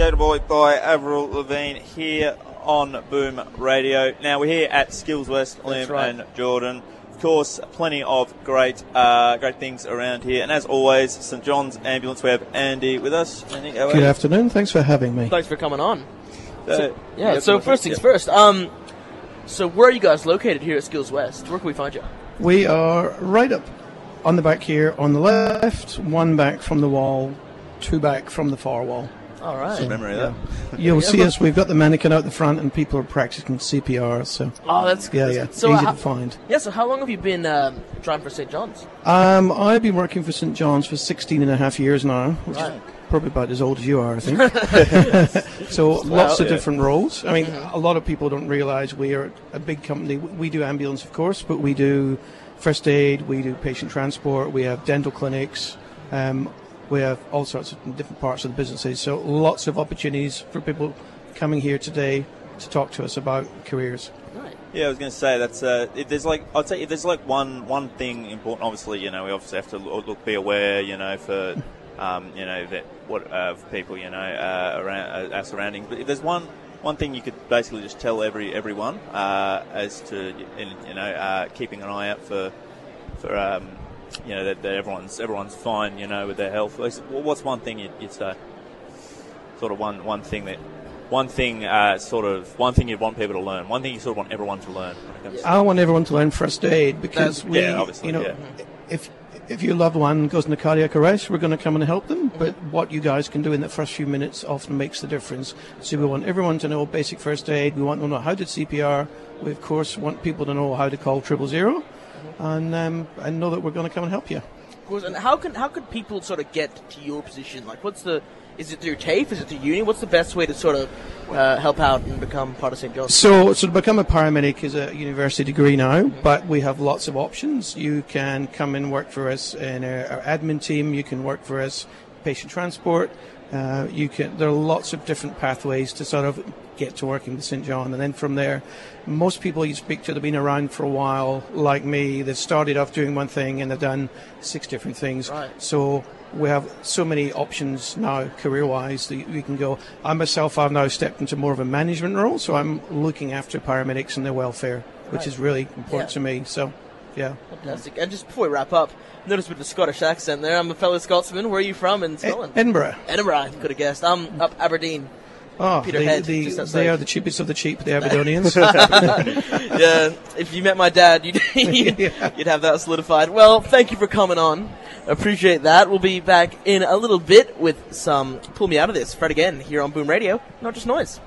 Skater Boy by Avril Lavigne here on Boom Radio. Now we're here at Skills West, Liam right. and Jordan. Of course, plenty of great, uh, great things around here. And as always, St John's Ambulance. We have Andy with us. Andy, how are Good you? afternoon. Thanks for having me. Thanks for coming on. Uh, Yeah. So go for it. first things Yeah. first. Um, so where are you guys located here at Skills West? Where can we find you? We are right up on the back here on the left, one back from the wall, two back from the far wall. All right. Memory of that. You'll see us. We've got the mannequin out the front, and people are practicing CPR. So Oh, that's yeah, that's yeah, good. So easy uh, to find. yeah. So how long have you been um, driving for St. John's? Um, I've been working for St John's for 16 and a half years now, which Right. is probably about as old as you are, I think. so lots of yeah. different roles. I mean, Mm-hmm. a lot of people don't realise we are a big company. We do ambulance, of course, but we do first aid, we do patient transport, we have dental clinics, um, we have all sorts of different parts of the businesses. So lots of opportunities for people coming here today to talk to us about careers. Right. Yeah, I was going to say that's uh, if there's like I'd say if there's like one one thing important. Obviously, you know, we obviously have to look, look be aware, you know, for um, you know that what uh, people, you know, uh, around uh, our surroundings. But if there's one one thing you could basically just tell every everyone uh, as to in- you know uh, keeping an eye out for for um, you know that, that everyone's everyone's fine, you know, with their health. What's one thing you'd, you'd say? Sort of one one thing that. One thing, uh, sort of, one thing you'd want people to learn. One thing you sort of want everyone to learn. when it comes to- I want everyone to learn first aid because we, yeah, obviously, you know, yeah. if if your loved one goes into cardiac arrest, we're going to come and help them. Mm-hmm. But what you guys can do in the first few minutes often makes the difference. So we want everyone to know basic first aid. We want to know how to CPR. We of course want people to know how to call triple zero. And um, and know that we're going to come and help you. Of course. And how can how could people sort of get to your position? Like, what's the is it through TAFE? Is it through uni? What's the best way to sort of uh, help out and become part of St. John's? So, so to become a paramedic is a university degree now, but we have lots of options. You can come and work for us in our, our admin team. You can work for us patient transport. Uh, you can. There are lots of different pathways to sort of get to working with St John, and then from there, most people you speak to, they've been around for a while, like me. They've started off doing one thing and they've done six different things. Right. So we have so many options now, career-wise, that you can go. I myself, I've now stepped into more of a management role, so I'm looking after paramedics and their welfare, which Right. is really important Yeah. to me. So, yeah. Fantastic. And just before we wrap up, notice with the Scottish accent there. I'm a fellow Scotsman. Where are you from in Scotland? Edinburgh. Edinburgh. I could have guessed. I'm up Aberdeen. Oh, Peterhead, the, just the, they are the cheapest of the cheap, the Aberdonians. yeah, if you met my dad, you'd, you'd, Yeah. you'd have that solidified. Well, thank you for coming on. Appreciate that. We'll be back in a little bit with some Pull Me Out of This, Fred again, here on Boom Radio. Not just noise.